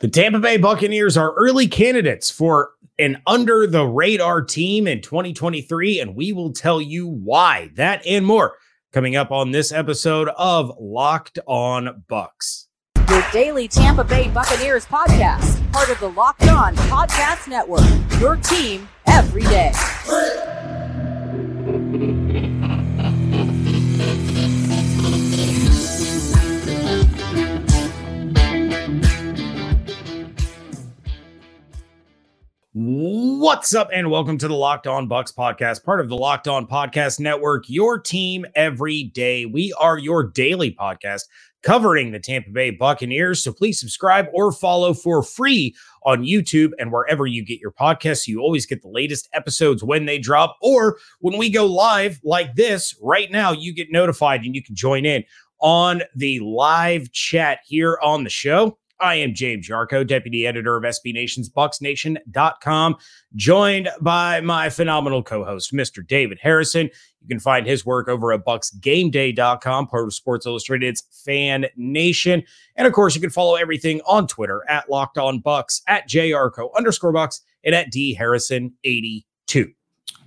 The Tampa Bay Buccaneers are early candidates for an under the radar team in 2023, and we will tell you why. That and more coming up on this episode of Locked On Bucs. Your daily Tampa Bay Buccaneers podcast, part of the Locked On Podcast Network. Your team every day. What's up, and welcome to the Locked On Bucs podcast, part of the Locked On Podcast Network, your team every day. We are your daily podcast covering the Tampa Bay Buccaneers. So please subscribe or follow for free on YouTube and wherever you get your podcasts. You always get the latest episodes when they drop, or when we go live like this right now, you get notified and you can join in on the live chat here on the show. I am James Yarcho, deputy editor of SB Nation's BucsNation.com, joined by my phenomenal co-host, Mr. David Harrison. You can find his work over at BucsGameDay.com, part of Sports Illustrated's Fan Nation. And of course, you can follow everything on Twitter at Locked On Bucs, at JYarcho underscore Bucs, and at D Harrison 82.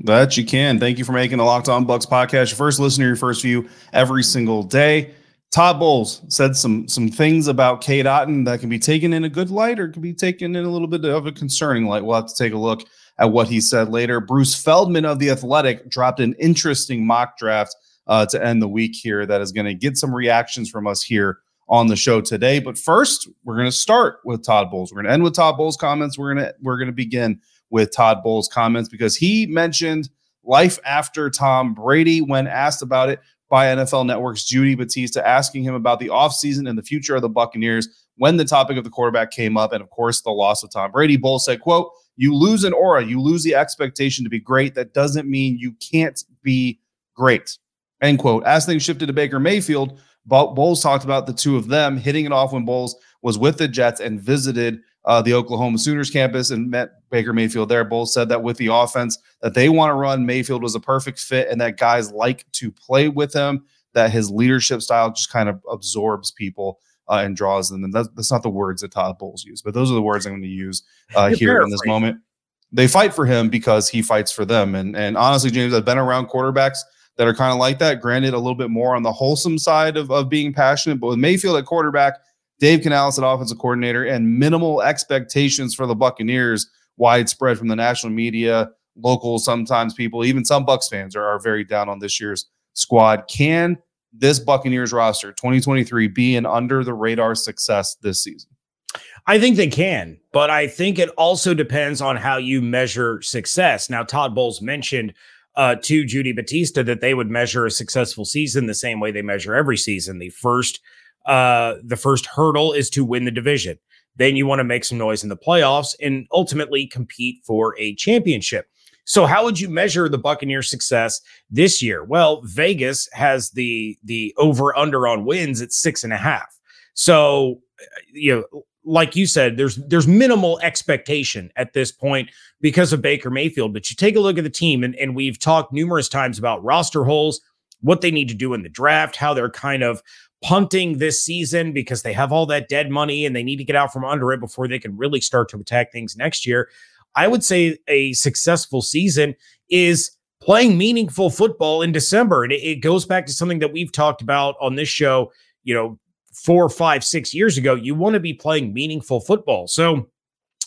That you can. Thank you for making the Locked On Bucs podcast your first listener, your first view every single day. Todd Bowles said some some things about Cade Otton that can be taken in a good light or can be taken in a little bit of a concerning light. We'll have to take a look at what he said later. Bruce Feldman of the Athletic dropped an interesting mock draft uh, to end the week here that is going to get some reactions from us here on the show today. But first, we're going to start with Todd Bowles. We're going to end with Todd Bowles' comments. We're going to we're going to begin with Todd Bowles' comments because he mentioned life after Tom Brady when asked about it by NFL Network's Judy Battista asking him about the offseason and the future of the Buccaneers when the topic of the quarterback came up and of course the loss of Tom Brady. Bowles said, quote, you lose an aura, you lose the expectation to be great. That doesn't mean you can't be great. End quote. As things shifted to Baker Mayfield, Bowles talked about the two of them hitting it off when Bowles was with the Jets and visited uh, the Oklahoma Sooners campus and met Baker Mayfield there. Bowles said that with the offense that they want to run, Mayfield was a perfect fit and that guys like to play with him, that his leadership style just kind of absorbs people. Uh, and draws them. And that's, that's, not the words that Todd Bowles used, but those are the words I'm going to use uh, here in this moment. They fight for him because he fights for them. And and honestly, James, I've been around quarterbacks that are kind of like that. Granted, a little bit more on the wholesome side of, of being passionate, but with Mayfield at quarterback, Dave Canales at offensive coordinator, and minimal expectations for the Buccaneers, widespread from the national media, local, sometimes people, even some Bucs fans are, are very down on this year's squad. Can this Buccaneers roster 2023 be an under the radar success this season? I think they can, but I think it also depends on how you measure success. Now, Todd Bowles mentioned uh, to Judy Battista that they would measure a successful season the same way they measure every season. The first uh, the first hurdle is to win the division. Then you want to make some noise in the playoffs and ultimately compete for a championship. So, how would you measure the Buccaneers' success this year? Well, Vegas has the the over under on wins at six and a half. So, uh, you know, like you said, there's there's minimal expectation at this point because of Baker Mayfield. But you take a look at the team, and, and we've talked numerous times about roster holes, what they need to do in the draft, how they're kind of punting this season because they have all that dead money and they need to get out from under it before they can really start to attack things next year. I would say a successful season is playing meaningful football in December. And it, goes back to something that we've talked about on this show, you know, four, five, six years ago. You want to be playing meaningful football. So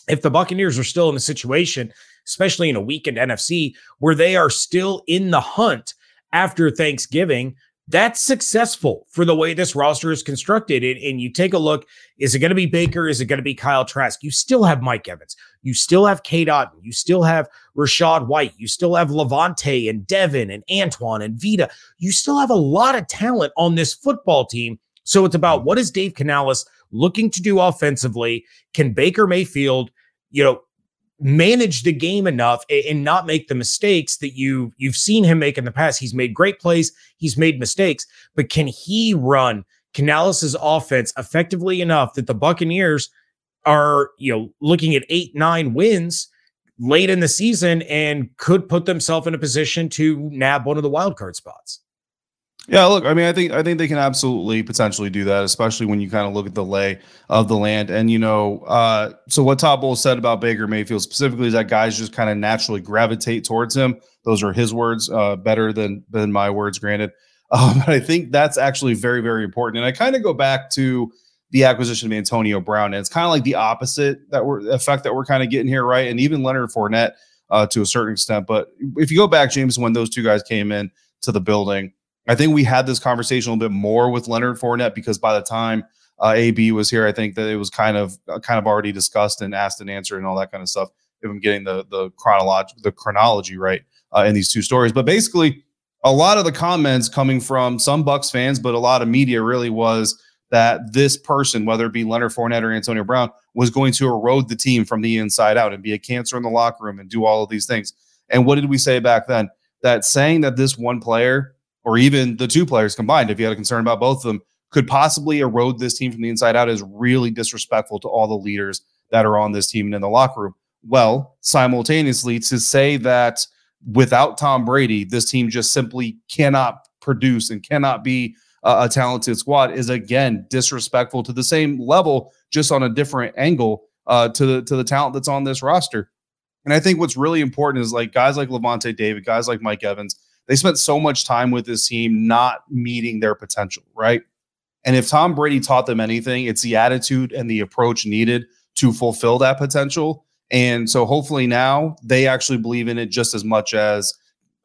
if the Buccaneers are still in a situation, especially in a weakened NFC, where they are still in the hunt after Thanksgiving that's successful for the way this roster is constructed. And, and, you take a look, is it going to be Baker? Is it going to be Kyle Trask? You still have Mike Evans. You still have Cade Otton. You still have Rachaad White. You still have Lavonte and Devin and Antoine and Vita. You still have a lot of talent on this football team. So it's about what is Dave Canales looking to do offensively? Can Baker Mayfield, you know, manage the game enough and not make the mistakes that you you've seen him make in the past. He's made great plays, he's made mistakes, but can he run Canales' offense effectively enough that the Buccaneers are, you know, looking at 8-9 wins late in the season and could put themselves in a position to nab one of the wild card spots? Yeah, look, I mean, I think I think they can absolutely potentially do that, especially when you kind of look at the lay of the land. And you know, uh, so what Todd Bowles said about Baker Mayfield specifically is that guys just kind of naturally gravitate towards him. Those are his words, uh, better than than my words, granted. Um, but I think that's actually very, very important. And I kind of go back to the acquisition of Antonio Brown, and it's kind of like the opposite that we're effect that we're kind of getting here, right? And even Leonard Fournette uh, to a certain extent. But if you go back, James, when those two guys came in to the building I think we had this conversation a little bit more with Leonard Fournette because by the time uh, AB was here, I think that it was kind of uh, kind of already discussed and asked and answered and all that kind of stuff. If I'm getting the the chronology the chronology right uh, in these two stories, but basically a lot of the comments coming from some Bucs fans, but a lot of media really was that this person, whether it be Leonard Fournette or Antonio Brown, was going to erode the team from the inside out and be a cancer in the locker room and do all of these things. And what did we say back then? That saying that this one player or even the two players combined, if you had a concern about both of them, could possibly erode this team from the inside out is really disrespectful to all the leaders that are on this team and in the locker room. Well, simultaneously, to say that without Tom Brady, this team just simply cannot produce and cannot be a, a talented squad is again disrespectful to the same level, just on a different angle uh, to the to the talent that's on this roster. And I think what's really important is like guys like Lavonte David, guys like Mike Evans they spent so much time with this team not meeting their potential, right? And if Tom Brady taught them anything, it's the attitude and the approach needed to fulfill that potential. And so hopefully now they actually believe in it just as much as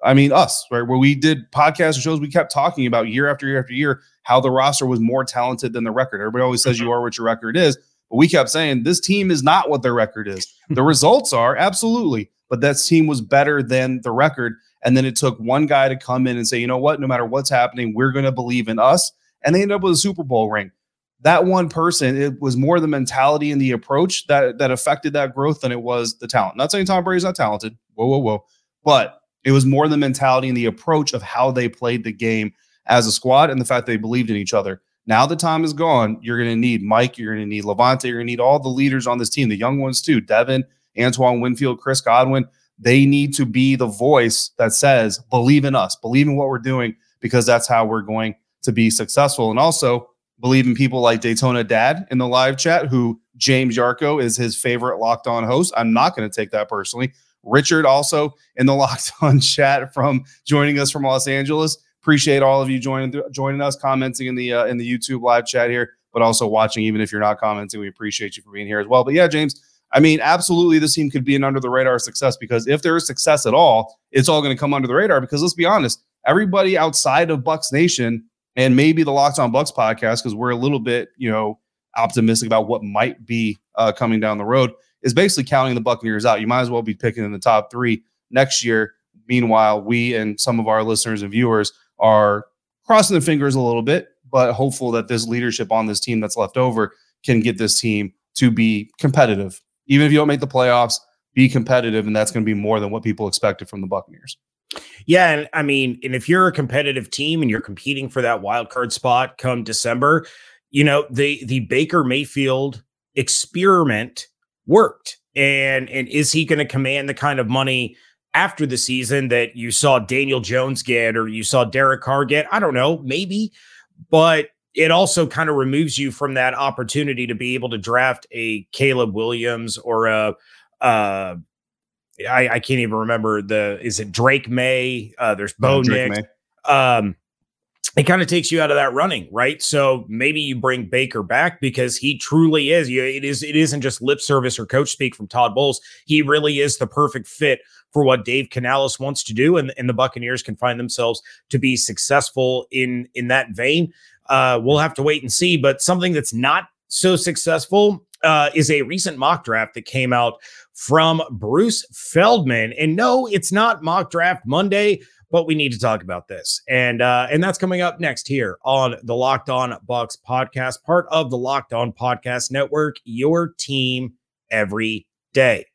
I mean us, right? Where we did podcast shows, we kept talking about year after year after year how the roster was more talented than the record. Everybody always says you mm-hmm. are what your record is, but we kept saying this team is not what their record is. the results are absolutely, but that team was better than the record. And then it took one guy to come in and say, you know what, no matter what's happening, we're going to believe in us. And they ended up with a Super Bowl ring. That one person, it was more the mentality and the approach that that affected that growth than it was the talent. Not saying Tom Brady's not talented. Whoa, whoa, whoa. But it was more the mentality and the approach of how they played the game as a squad and the fact they believed in each other. Now the time is gone. You're going to need Mike. You're going to need Lavonte. You're going to need all the leaders on this team, the young ones too. Devin, Antoine Winfield, Chris Godwin. They need to be the voice that says, believe in us, believe in what we're doing, because that's how we're going to be successful. And also believe in people like Daytona Dad in the live chat, who James Yarcho is his favorite locked on host. I'm not going to take that personally. Richard also in the locked on chat from joining us from Los Angeles. Appreciate all of you joining joining us, commenting in the uh, in the YouTube live chat here, but also watching. Even if you're not commenting, we appreciate you for being here as well. But yeah, James, I mean, absolutely, this team could be an under the radar success because if there is success at all, it's all going to come under the radar. Because let's be honest, everybody outside of Bucs Nation and maybe the Locked On Bucs podcast, because we're a little bit, you know, optimistic about what might be uh, coming down the road, is basically counting the Buccaneers out. You might as well be picking in the top three next year. Meanwhile, we and some of our listeners and viewers are crossing the fingers a little bit, but hopeful that this leadership on this team that's left over can get this team to be competitive even if you don't make the playoffs, be competitive, and that's going to be more than what people expected from the Buccaneers. Yeah, and I mean, and if you're a competitive team and you're competing for that wild card spot come December, you know the the Baker Mayfield experiment worked, and and is he going to command the kind of money after the season that you saw Daniel Jones get or you saw Derek Carr get? I don't know, maybe, but it also kind of removes you from that opportunity to be able to draft a Caleb Williams or a uh I, I can't even remember the is it Drake Maye? Uh there's Bo Nix. Um it kind of takes you out of that running, right? So maybe you bring Baker back because he truly is. You, it is. It isn't just lip service or coach speak from Todd Bowles. He really is the perfect fit for what Dave Canales wants to do, and, and the Buccaneers can find themselves to be successful in in that vein. Uh, we'll have to wait and see. But something that's not so successful uh, is a recent mock draft that came out from Bruce Feldman. And no, it's not mock draft Monday, but we need to talk about this. And uh, and that's coming up next here on the Locked On Bucs podcast, part of the Locked On Podcast Network, your team every day.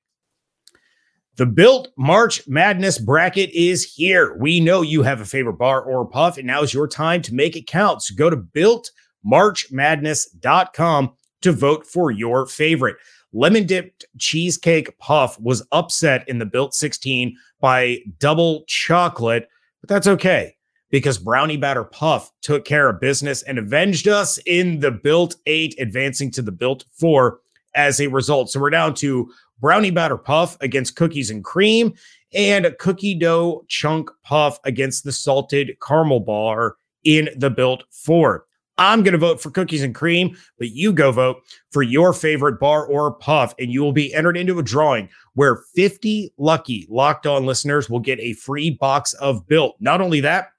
The Built March Madness bracket is here. We know you have a favorite bar or puff, and now is your time to make it count. So go to builtmarchmadness.com to vote for your favorite. Lemon dipped cheesecake puff was upset in the Built 16 by double chocolate, but that's okay because Brownie Batter Puff took care of business and avenged us in the Built 8, advancing to the Built 4 as a result. So we're down to Brownie Batter Puff against Cookies and Cream and a Cookie Dough Chunk Puff against the Salted Caramel Bar in the Built 4. I'm going to vote for cookies and cream, but you go vote for your favorite bar or puff, and you will be entered into a drawing where 50 lucky locked on listeners will get a free box of built. Not only that,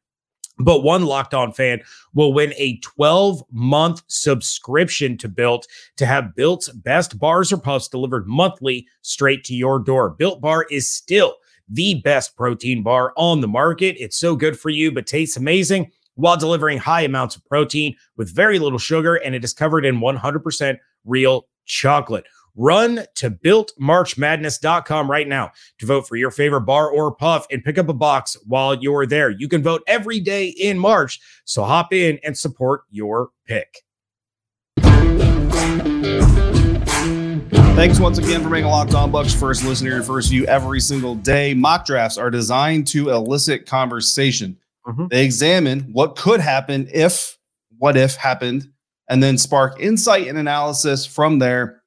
but one locked on fan will win a 12 month subscription to Built to have Built's best bars or puffs delivered monthly straight to your door. Built Bar is still the best protein bar on the market. It's so good for you, but tastes amazing while delivering high amounts of protein with very little sugar, and it is covered in 100% real chocolate. Run to builtmarchmadness.com right now to vote for your favorite bar or puff and pick up a box while you're there. You can vote every day in March, so hop in and support your pick. Thanks once again for making a Locked On Bucs first listener, your first view every single day. Mock drafts are designed to elicit conversation. Mm-hmm. They examine what could happen if, what if happened, and then spark insight and analysis from there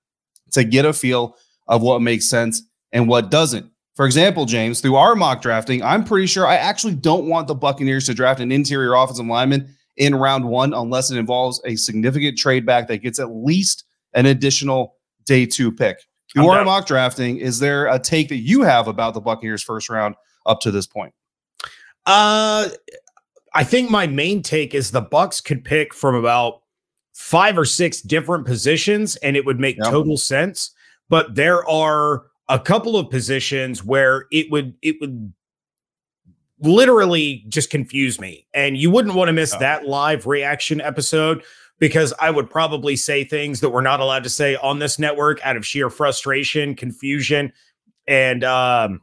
to get a feel of what makes sense and what doesn't. For example, James, through our mock drafting, I'm pretty sure I actually don't want the Buccaneers to draft an interior offensive lineman in round one unless it involves a significant trade back that gets at least an additional day two pick. Through our mock drafting, is there a take that you have about the Buccaneers first round up to this point? Uh, I think my main take is the Bucs could pick from about five or six different positions, and it would make yep. total sense. But there are a couple of positions where it would it would literally just confuse me, and you wouldn't want to miss oh. that live reaction episode because I would probably say things that we're not allowed to say on this network out of sheer frustration, confusion, and um,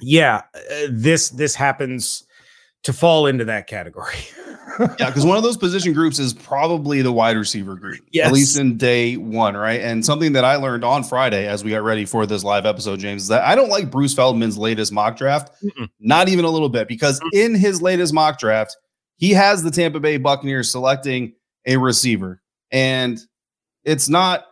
yeah, uh, this this happens to fall into that category. yeah, because one of those position groups is probably the wide receiver group, yes. at least in day one, right? And something that I learned on Friday as we got ready for this live episode, James, is that I don't like Bruce Feldman's latest mock draft, Mm-mm. not even a little bit, because Mm-mm. in his latest mock draft, he has the Tampa Bay Buccaneers selecting a receiver, and it's not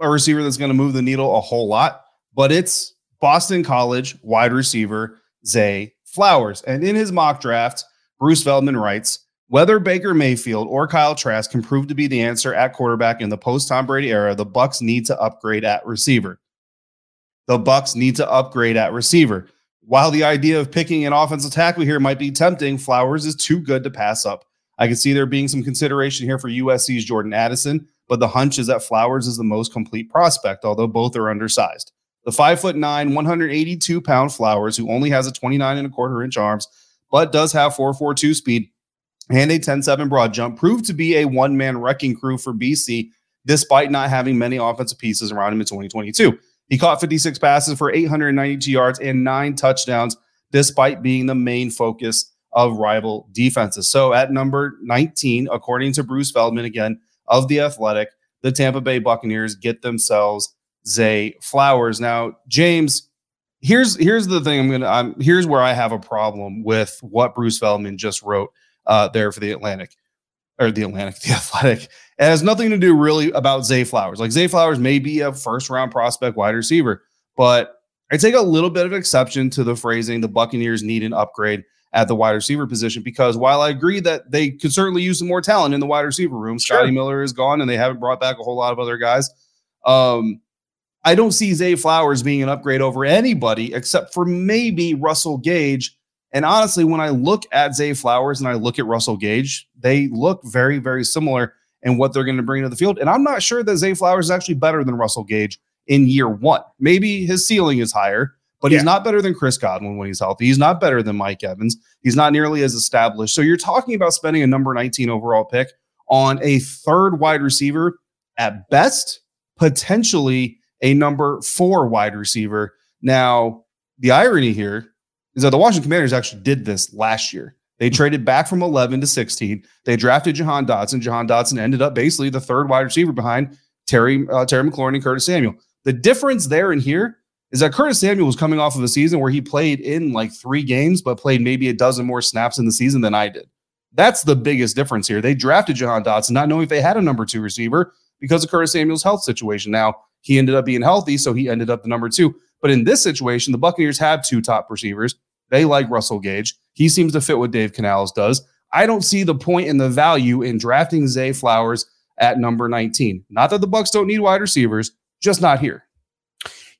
a receiver that's going to move the needle a whole lot, but it's Boston College wide receiver Zay Flowers. And in his mock draft, Bruce Feldman writes, whether Baker Mayfield or Kyle Trask can prove to be the answer at quarterback in the post Tom Brady era, the Bucs need to upgrade at receiver. The Bucs need to upgrade at receiver. While the idea of picking an offensive tackle here might be tempting, Flowers is too good to pass up. I can see there being some consideration here for USC's Jordan Addison, but the hunch is that Flowers is the most complete prospect, although both are undersized. The five foot nine, 182 pound Flowers, who only has a 29 and a quarter inch arms, but does have 442 speed and a 10 7 broad jump, proved to be a one man wrecking crew for BC, despite not having many offensive pieces around him in 2022. He caught 56 passes for 892 yards and nine touchdowns, despite being the main focus of rival defenses. So at number 19, according to Bruce Feldman, again, of the Athletic, the Tampa Bay Buccaneers get themselves Zay Flowers. Now, James, here's here's the thing. I'm gonna. I'm here's where I have a problem with what Bruce Feldman just wrote uh, there for the Atlantic or the Atlantic, the Athletic. It has nothing to do really about Zay Flowers. Like Zay Flowers may be a first round prospect wide receiver, but I take a little bit of exception to the phrasing the Buccaneers need an upgrade at the wide receiver position because while I agree that they could certainly use some more talent in the wide receiver room, sure. Scotty Miller is gone and they haven't brought back a whole lot of other guys. Um, I don't see Zay Flowers being an upgrade over anybody except for maybe Russell Gage. And honestly, when I look at Zay Flowers and I look at Russell Gage, they look very, very similar in what they're going to bring to the field. And I'm not sure that Zay Flowers is actually better than Russell Gage in year one. Maybe his ceiling is higher, but yeah. he's not better than Chris Godwin when he's healthy. He's not better than Mike Evans. He's not nearly as established. So you're talking about spending a number 19 overall pick on a third wide receiver at best, potentially a number four wide receiver. Now, the irony here is that the Washington Commanders actually did this last year. They traded back from 11 to 16. They drafted Jahan Dotson. Jahan Dotson ended up basically the third wide receiver behind Terry uh, Terry McLaurin and Curtis Samuel. The difference there and here is that Curtis Samuel was coming off of a season where he played in like three games, but played maybe a dozen more snaps in the season than I did. That's the biggest difference here. They drafted Jahan Dotson not knowing if they had a number two receiver because of Curtis Samuel's health situation. Now, he ended up being healthy, so he ended up the number two. But in this situation, the Buccaneers have two top receivers. They like Russell Gage. He seems to fit what Dave Canales does. I don't see the point in the value in drafting Zay Flowers at number 19. Not that the Bucs don't need wide receivers, just not here.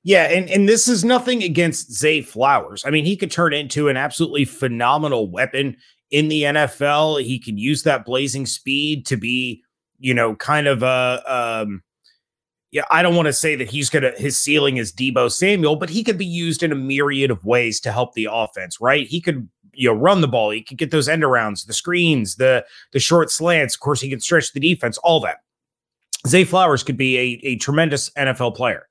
Yeah, and and this is nothing against Zay Flowers. I mean, he could turn into an absolutely phenomenal weapon in the NFL. He can use that blazing speed to be, you know, kind of a um yeah, I don't want to say that he's gonna his ceiling is Deebo Samuel, but he could be used in a myriad of ways to help the offense, right? He could you know run the ball, he could get those end arounds, the screens, the the short slants. Of course, he can stretch the defense, all that. Zay Flowers could be a, a tremendous NFL player.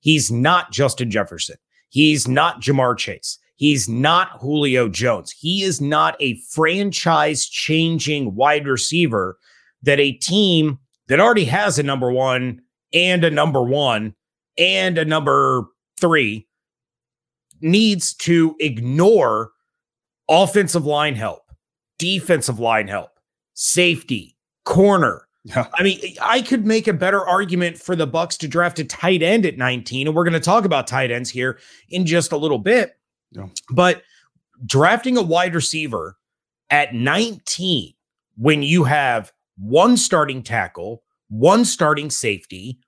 He's not Justin Jefferson. He's not Ja'Marr Chase. He's not Julio Jones. He is not a franchise changing wide receiver that a team that already has a number one and a number one and a number three needs to ignore offensive line help, defensive line help, safety, corner, yeah. I mean, I could make a better argument for the Bucs to draft a tight end at 19, and we're going to talk about tight ends here in just a little bit. Yeah. But drafting a wide receiver at 19 when you have one starting tackle, one starting safety,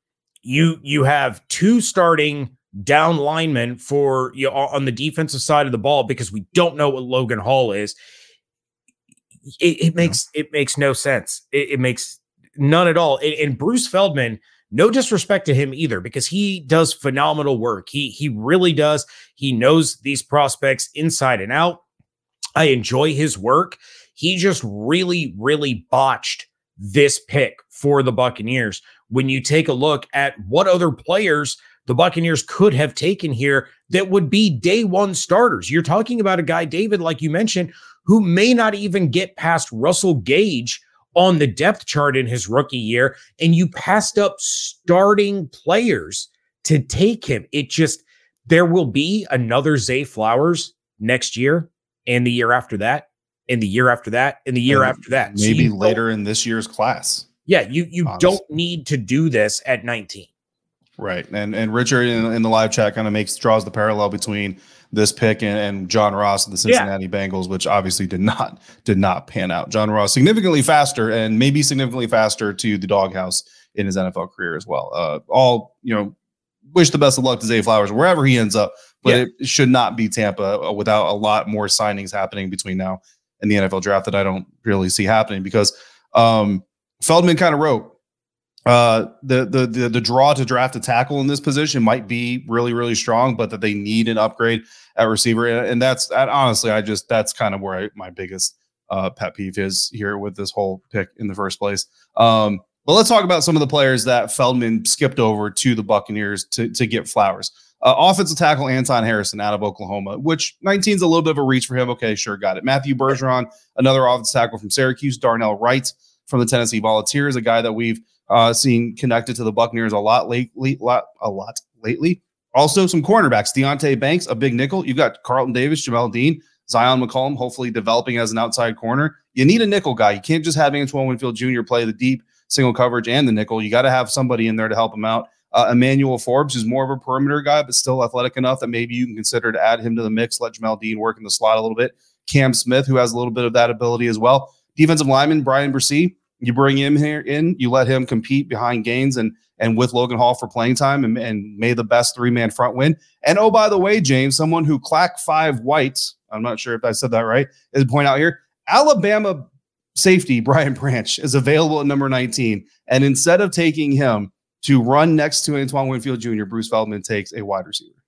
you you have two starting down linemen for you know, on the defensive side of the ball because we don't know what Logan Hall is. It, it makes it makes no sense. It, it makes none at all. And, and, Bruce Feldman, no disrespect to him either, because he does phenomenal work. He he really does. He knows these prospects inside and out. I enjoy his work. He just really, really botched this pick for the Buccaneers. When you take a look at what other players the Buccaneers could have taken here that would be day one starters. You're talking about a guy, David, like you mentioned, who may not even get past Russell Gage on the depth chart in his rookie year, and you passed up starting players to take him. It just, there will be another Zay Flowers next year and the year after that, and the year after that, in the year and after that. Maybe so later in this year's class. Yeah, you you honestly. don't need to do this at 19. Right. And and Richard in, in the live chat kind of makes draws the parallel between this pick and, and John Ross of the Cincinnati yeah. Bengals, which obviously did not did not pan out. John Ross significantly faster and maybe significantly faster to the doghouse in his NFL career as well. Uh, all you know, wish the best of luck to Zay Flowers wherever he ends up, but yeah. it should not be Tampa uh, without a lot more signings happening between now and the NFL draft that I don't really see happening because um, Feldman kind of wrote uh, the, the the the draw to draft a tackle in this position might be really really strong, but that they need an upgrade at receiver, and that's and honestly, I just that's kind of where I, my biggest uh, pet peeve is here with this whole pick in the first place. Um, but let's talk about some of the players that Feldman skipped over to the Buccaneers to to get flowers. Uh, offensive tackle Anton Harrison out of Oklahoma, which 19 is a little bit of a reach for him. Okay, sure, got it. Matthew Bergeron, another offensive tackle from Syracuse. Darnell Wright from the Tennessee Volunteers, a guy that we've uh, seeing connected to the Buccaneers a lot lately, lot, a lot lately. Also, some cornerbacks. Deonte Banks, a big nickel. You've got Carlton Davis, Jamel Dean, Zyon McCollum, hopefully developing as an outside corner. You need a nickel guy. You can't just have Antoine Winfield Jr. play the deep single coverage and the nickel. You got to have somebody in there to help him out. Uh, Emmanuel Forbes is more of a perimeter guy, but still athletic enough that maybe you can consider to add him to the mix. Let Jamel Dean work in the slot a little bit. Cam Smith, who has a little bit of that ability as well. Defensive lineman Bryan Bresee, you bring him here in, you let him compete behind Gaines and and with Logan Hall for playing time and, and may the best three man front win. And oh, by the way, James, someone who clack five whites, I'm not sure if I said that right, is point out here Alabama safety Brian Branch is available at number 19. And instead of taking him to run next to Antoine Winfield Jr., Bruce Feldman takes a wide receiver.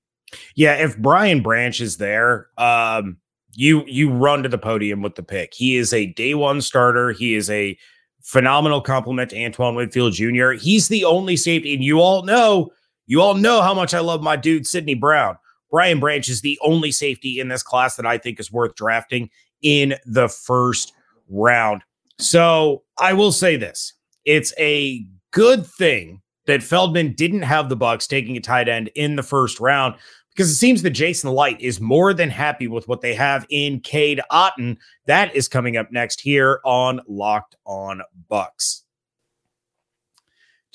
Yeah, if Brian Branch is there, um, you you run to the podium with the pick. He is a day one starter. He is a phenomenal compliment to Antoine Winfield Jr. He's the only safety, and you all know, you all know how much I love my dude Sydney Brown. Brian Branch is the only safety in this class that I think is worth drafting in the first round. So I will say this: it's a good thing that Feldman didn't have the Bucs taking a tight end in the first round because it seems that Jason Licht is more than happy with what they have in Cade Otton. That is coming up next here on Locked On Bucs.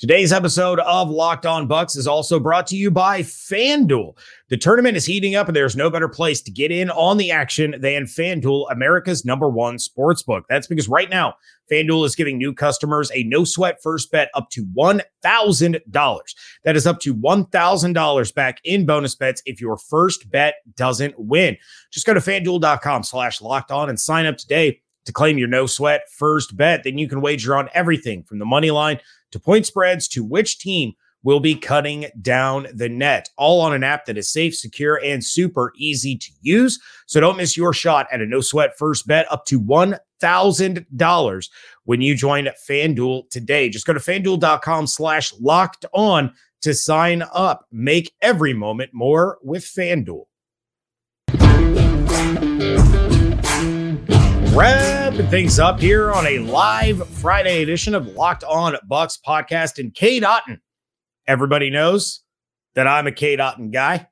Today's episode of Locked On Bucs is also brought to you by FanDuel. The tournament is heating up, and there's no better place to get in on the action than FanDuel, America's number one sports book. That's because right now, FanDuel is giving new customers a no sweat first bet up to $1,000. That is up to $1,000 back in bonus bets if your first bet doesn't win. Just go to fanduel.com slash locked on and sign up today to claim your no sweat first bet. Then you can wager on everything from the money line to point spreads to which team will be cutting down the net, all on an app that is safe, secure, and super easy to use. So don't miss your shot at a no sweat first bet up to $1,000 when you join FanDuel today. Just go to fanduel.com slash locked on to sign up. Make every moment more with FanDuel. Wrapping things up here on a live Friday edition of Locked On Bucs podcast. And Cade Otton, everybody knows that I'm a Cade Otton guy,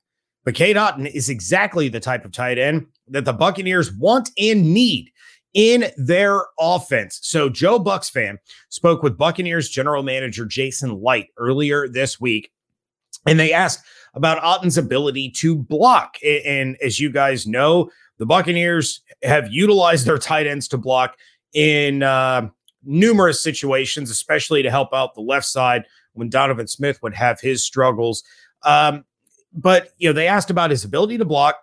but Cade Otton is exactly the type of tight end that the Buccaneers want and need in their offense. So Joe Bucs fan spoke with Buccaneers general manager Jason Licht earlier this week, and they asked about Otton's ability to block. And as you guys know, the Buccaneers have utilized their tight ends to block in uh, numerous situations, especially to help out the left side when Donovan Smith would have his struggles. Um, but you know, they asked about his ability to block.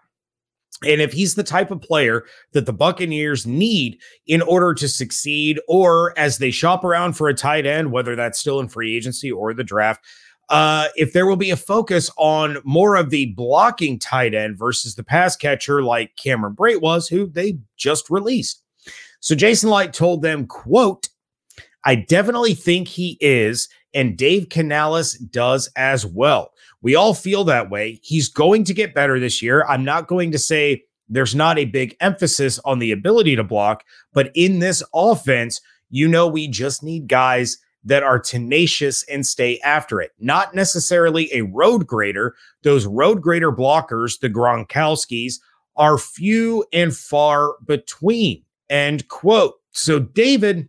And if he's the type of player that the Buccaneers need in order to succeed, or as they shop around for a tight end, whether that's still in free agency or the draft, uh, if there will be a focus on more of the blocking tight end versus the pass catcher like Cameron Brate was, who they just released. So Jason Licht told them, quote, I definitely think he is, and Dave Canales does as well. We all feel that way. He's going to get better this year. I'm not going to say there's not a big emphasis on the ability to block, but in this offense, you know, we just need guys that are tenacious and stay after it. Not necessarily a road grader. Those road grader blockers, the Gronkowskis, are few and far between. End quote. So, David,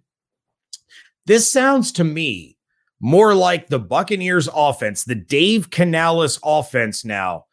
this sounds to me more like the Buccaneers offense, the Dave Canales offense now.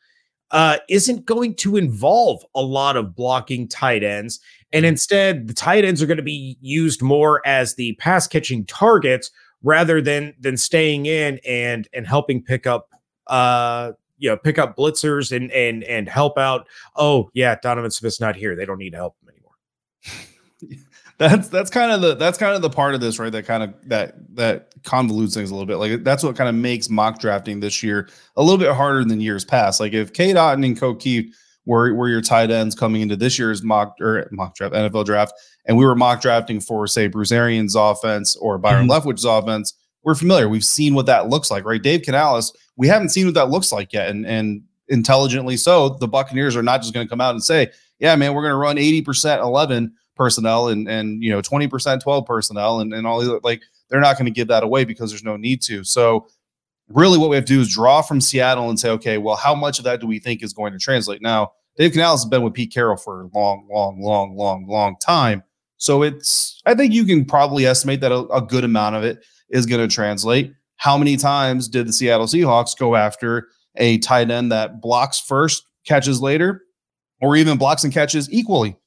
Uh, isn't going to involve a lot of blocking tight ends. And instead, the tight ends are going to be used more as the pass catching targets rather than than staying in and and helping pick up uh you know pick up blitzers and and and help out. Oh yeah donovan smith's not here. They don't need to help him anymore. That's that's kind of the that's kind of the part of this right that kind of that that convolutes things a little bit. Like that's what kind of makes mock drafting this year a little bit harder than years past. Like if Cade Otton and Kieft were, were your tight ends coming into this year's mock or mock draft NFL draft and we were mock drafting for, say, Bruce Arians' offense or Byron mm-hmm. Leftwich's offense, we're familiar. We've seen what that looks like, right? Dave Canales, we haven't seen what that looks like yet. And, and intelligently so, the Buccaneers are not just going to come out and say, yeah, man, we're going to run 80% 11 personnel and, and you know, 20% 12 personnel and, and all these, like, they're not going to give that away because there's no need to. So, really, what we have to do is draw from Seattle and say, okay, well, how much of that do we think is going to translate? Now, Dave Canales has been with Pete Carroll for a long, long, long, long, long time. So it's, I think you can probably estimate that a, a good amount of it is going to translate. How many times did the Seattle Seahawks go after a tight end that blocks first, catches later, or even blocks and catches equally?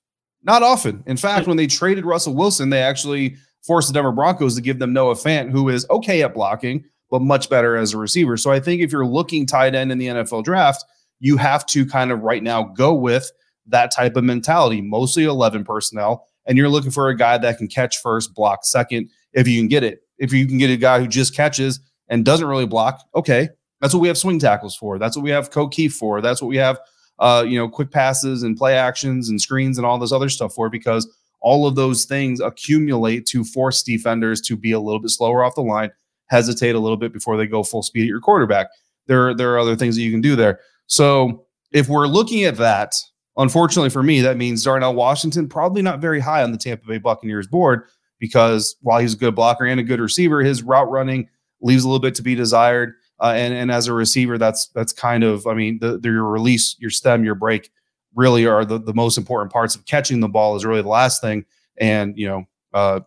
Not often. In fact, hmm. when they traded Russell Wilson, they actually forced the Denver Broncos to give them Noah Fant, who is okay at blocking, but much better as a receiver. So I think if you're looking tight end in the NFL draft, you have to kind of right now go with that type of mentality, mostly 11 personnel and you're looking for a guy that can catch first, block second, if you can get it. If you can get a guy who just catches and doesn't really block, okay, that's what we have swing tackles for. That's what we have Kieft for. That's what we have, uh, you know, quick passes and play actions and screens and all this other stuff for because all of those things accumulate to force defenders to be a little bit slower off the line, hesitate a little bit before they go full speed at your quarterback. There, there are other things that you can do there. So if we're looking at that, Unfortunately for me, that means Darnell Washington probably not very high on the Tampa Bay Buccaneers board because while he's a good blocker and a good receiver, his route running leaves a little bit to be desired. Uh, and and as a receiver, that's that's kind of I mean the, the, your release, your stem, your break really are the, the most important parts of catching the ball is really the last thing. And you know, uh,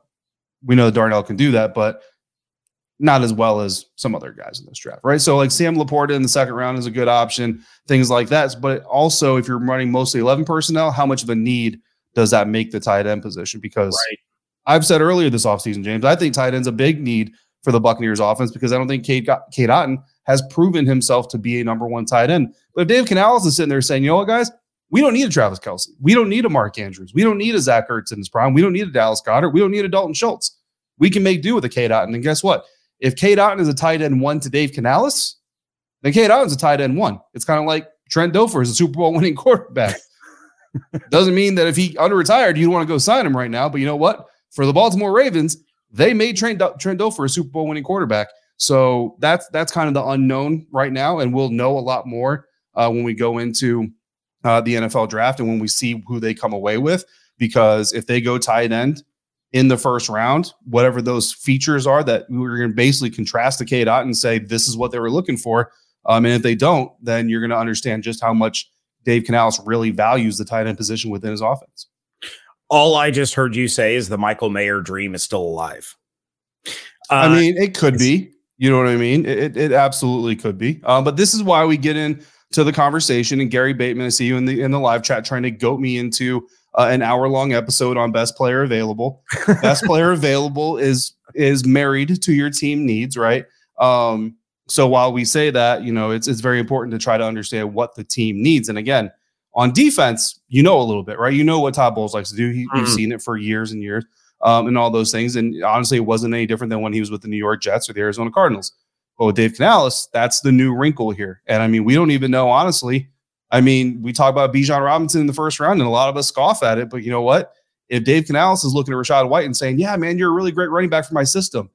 we know Darnell can do that, but not as well as some other guys in this draft, right? So like Sam LaPorta in the second round is a good option, things like that. But also, if you're running mostly 11 personnel, how much of a need does that make the tight end position? Because right. I've said earlier this offseason, James, I think tight end's a big need for the Buccaneers offense because I don't think Cade, Cade Otton has proven himself to be a number one tight end. But if Dave Canales is sitting there saying, you know what, guys, we don't need a Travis Kelce. We don't need a Mark Andrews. We don't need a Zach Ertz in his prime. We don't need a Dallas Goedert. We don't need a Dalton Schultz. We can make do with a Cade Otton. And guess what? If Cade Otton is a tight end one to Dave Canales, then Cade Otton's a tight end one. It's kind of like Trent Dilfer is a Super Bowl winning quarterback. Doesn't mean that if he under-retired, you want to go sign him right now. But you know what? For the Baltimore Ravens, they made Trent, Trent Dilfer a Super Bowl winning quarterback. So that's that's kind of the unknown right now, and we'll know a lot more uh, when we go into uh, the NFL draft and when we see who they come away with. Because if they go tight end in the first round, whatever those features are that we're going to basically contrast to K dot and say this is what they were looking for. Um, and if they don't, then you're going to understand just how much Dave Canales really values the tight end position within his offense. All I just heard you say is the Michael Mayer dream is still alive. Uh, I mean, it could be. You know what I mean? It, it absolutely could be. Um, but this is why we get into the conversation. And Gary Bateman, I see you in the in the live chat trying to goat me into uh, an hour long episode on best player available. best player available is is married to your team needs, right? Um, so while we say that, you know, it's it's very important to try to understand what the team needs. And again, on defense, you know a little bit, right? You know what Todd Bowles likes to do. He, mm-hmm. We've seen it for years and years, um, and all those things. And honestly, it wasn't any different than when he was with the New York Jets or the Arizona Cardinals. But with Dave Canales, that's the new wrinkle here. And I mean, we don't even know honestly. I mean, we talk about Bijan Robinson in the first round, and a lot of us scoff at it. But you know what? If Dave Canales is looking at Rachaad White and saying, "Yeah, man, you're a really great running back for my system,"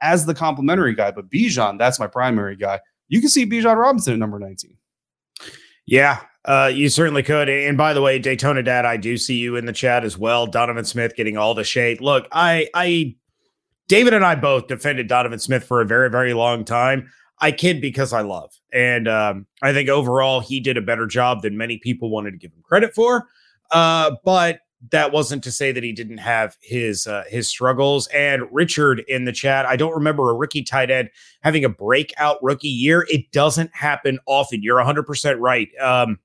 as the complementary guy, but Bijan, that's my primary guy. You can see Bijan Robinson at number 19. Yeah, uh, you certainly could. And by the way, Daytona Dad, I do see you in the chat as well. Donovan Smith getting all the shade. Look, I, I, David and I both defended Donovan Smith for a very, very long time. I kid because I love, and um, I think overall he did a better job than many people wanted to give him credit for. Uh, but that wasn't to say that he didn't have his uh, his struggles. And Richard in the chat, I don't remember a rookie tight end having a breakout rookie year. It doesn't happen often. You're 100% right. Um,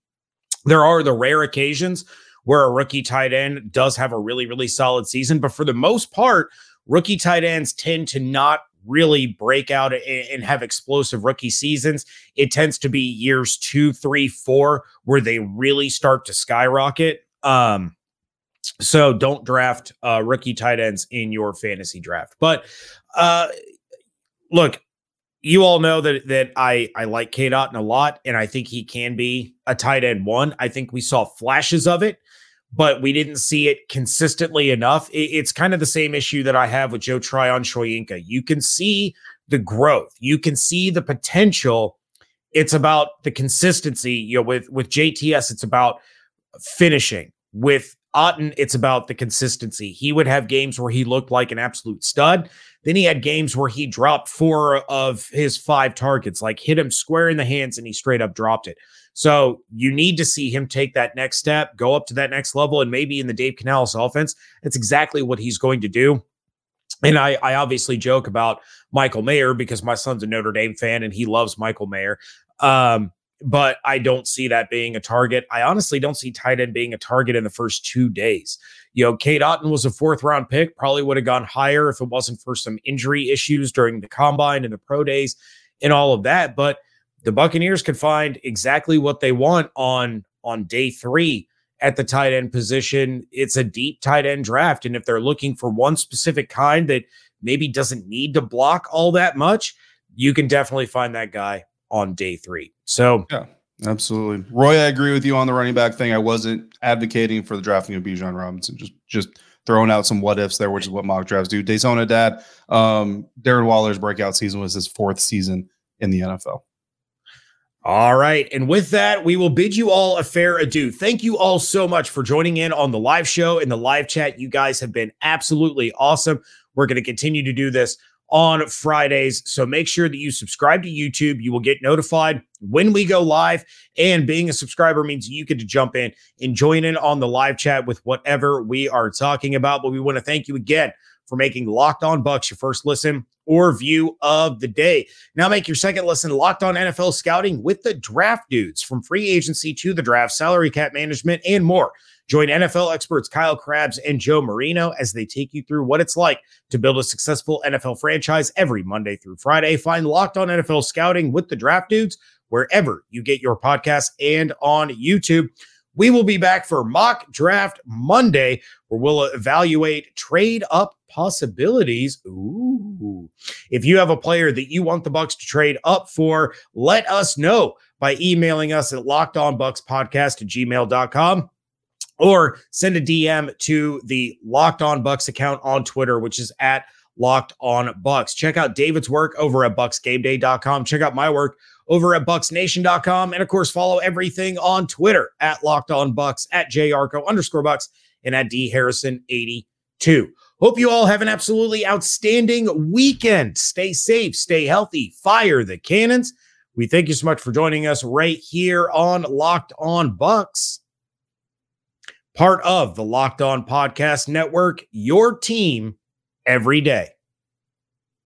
there are the rare occasions where a rookie tight end does have a really really solid season, but for the most part, rookie tight ends tend to not really break out and have explosive rookie seasons. It tends to be years two, three, four where they really start to skyrocket. Um, so don't draft uh, rookie tight ends in your fantasy draft. But uh, look, you all know that that I I like K Dot a lot, and I think he can be a tight end one. I think we saw flashes of it, but we didn't see it consistently enough. It, it's kind of the same issue that I have with Joe Tryon Shoyinka. You can see the growth, you can see the potential. It's about the consistency. You know, with with JTS, it's about finishing. With Otton, it's about the consistency. He would have games where he looked like an absolute stud. Then he had games where he dropped four of his five targets, like hit him square in the hands and he straight up dropped it. So you need to see him take that next step, go up to that next level, and maybe in the Dave Canales offense, that's exactly what he's going to do. And I, I obviously joke about Michael Mayer because my son's a Notre Dame fan and he loves Michael Mayer. Um, but I don't see that being a target. I honestly don't see tight end being a target in the first two days. You know, Cade Otton was a fourth round pick, probably would have gone higher if it wasn't for some injury issues during the combine and the pro days and all of that. But the Buccaneers could find exactly what they want on on day three at the tight end position. It's a deep tight end draft. And if they're looking for one specific kind that maybe doesn't need to block all that much, you can definitely find that guy on day three. So yeah, absolutely. Roy, I agree with you on the running back thing. I wasn't advocating for the drafting of Bijan Robinson, just just throwing out some what ifs there, which is what mock drafts do. Daytona dad, um, Darren Waller's breakout season was his fourth season in the NFL. All right. And with that, we will bid you all a fair adieu. Thank you all so much for joining in on the live show and the live chat. You guys have been absolutely awesome. We're going to continue to do this on Fridays. So make sure that you subscribe to YouTube. You will get notified when we go live. And being a subscriber means you get to jump in and join in on the live chat with whatever we are talking about. But we want to thank you again for making Locked On Bucs your first listen or view of the day. Now make your second listen Locked On NFL Scouting with the Draft Dudes from free agency to the draft, salary cap management, and more. Join NFL experts Kyle Crabbs and Joe Marino as they take you through what it's like to build a successful NFL franchise every Monday through Friday. Find Locked On NFL Scouting with the Draft Dudes wherever you get your podcasts and on YouTube. We will be back for Mock Draft Monday, where we'll evaluate trade up possibilities. Ooh. If you have a player that you want the Bucs to trade up for, let us know by emailing us at lockedonbucspodcast at gmail.com or send a DM to the Locked On Bucs account on Twitter, which is at Locked On Bucs. Check out David's work over at BucsGameDay.com. Check out my work over at bucsnation.com. And of course, follow everything on Twitter at Locked On Bucs, at jarco underscore bucs, and at D Harrison 82. Hope you all have an absolutely outstanding weekend. Stay safe, stay healthy, fire the cannons. We thank you so much for joining us right here on Locked On Bucs, part of the Locked On Podcast Network, your team every day.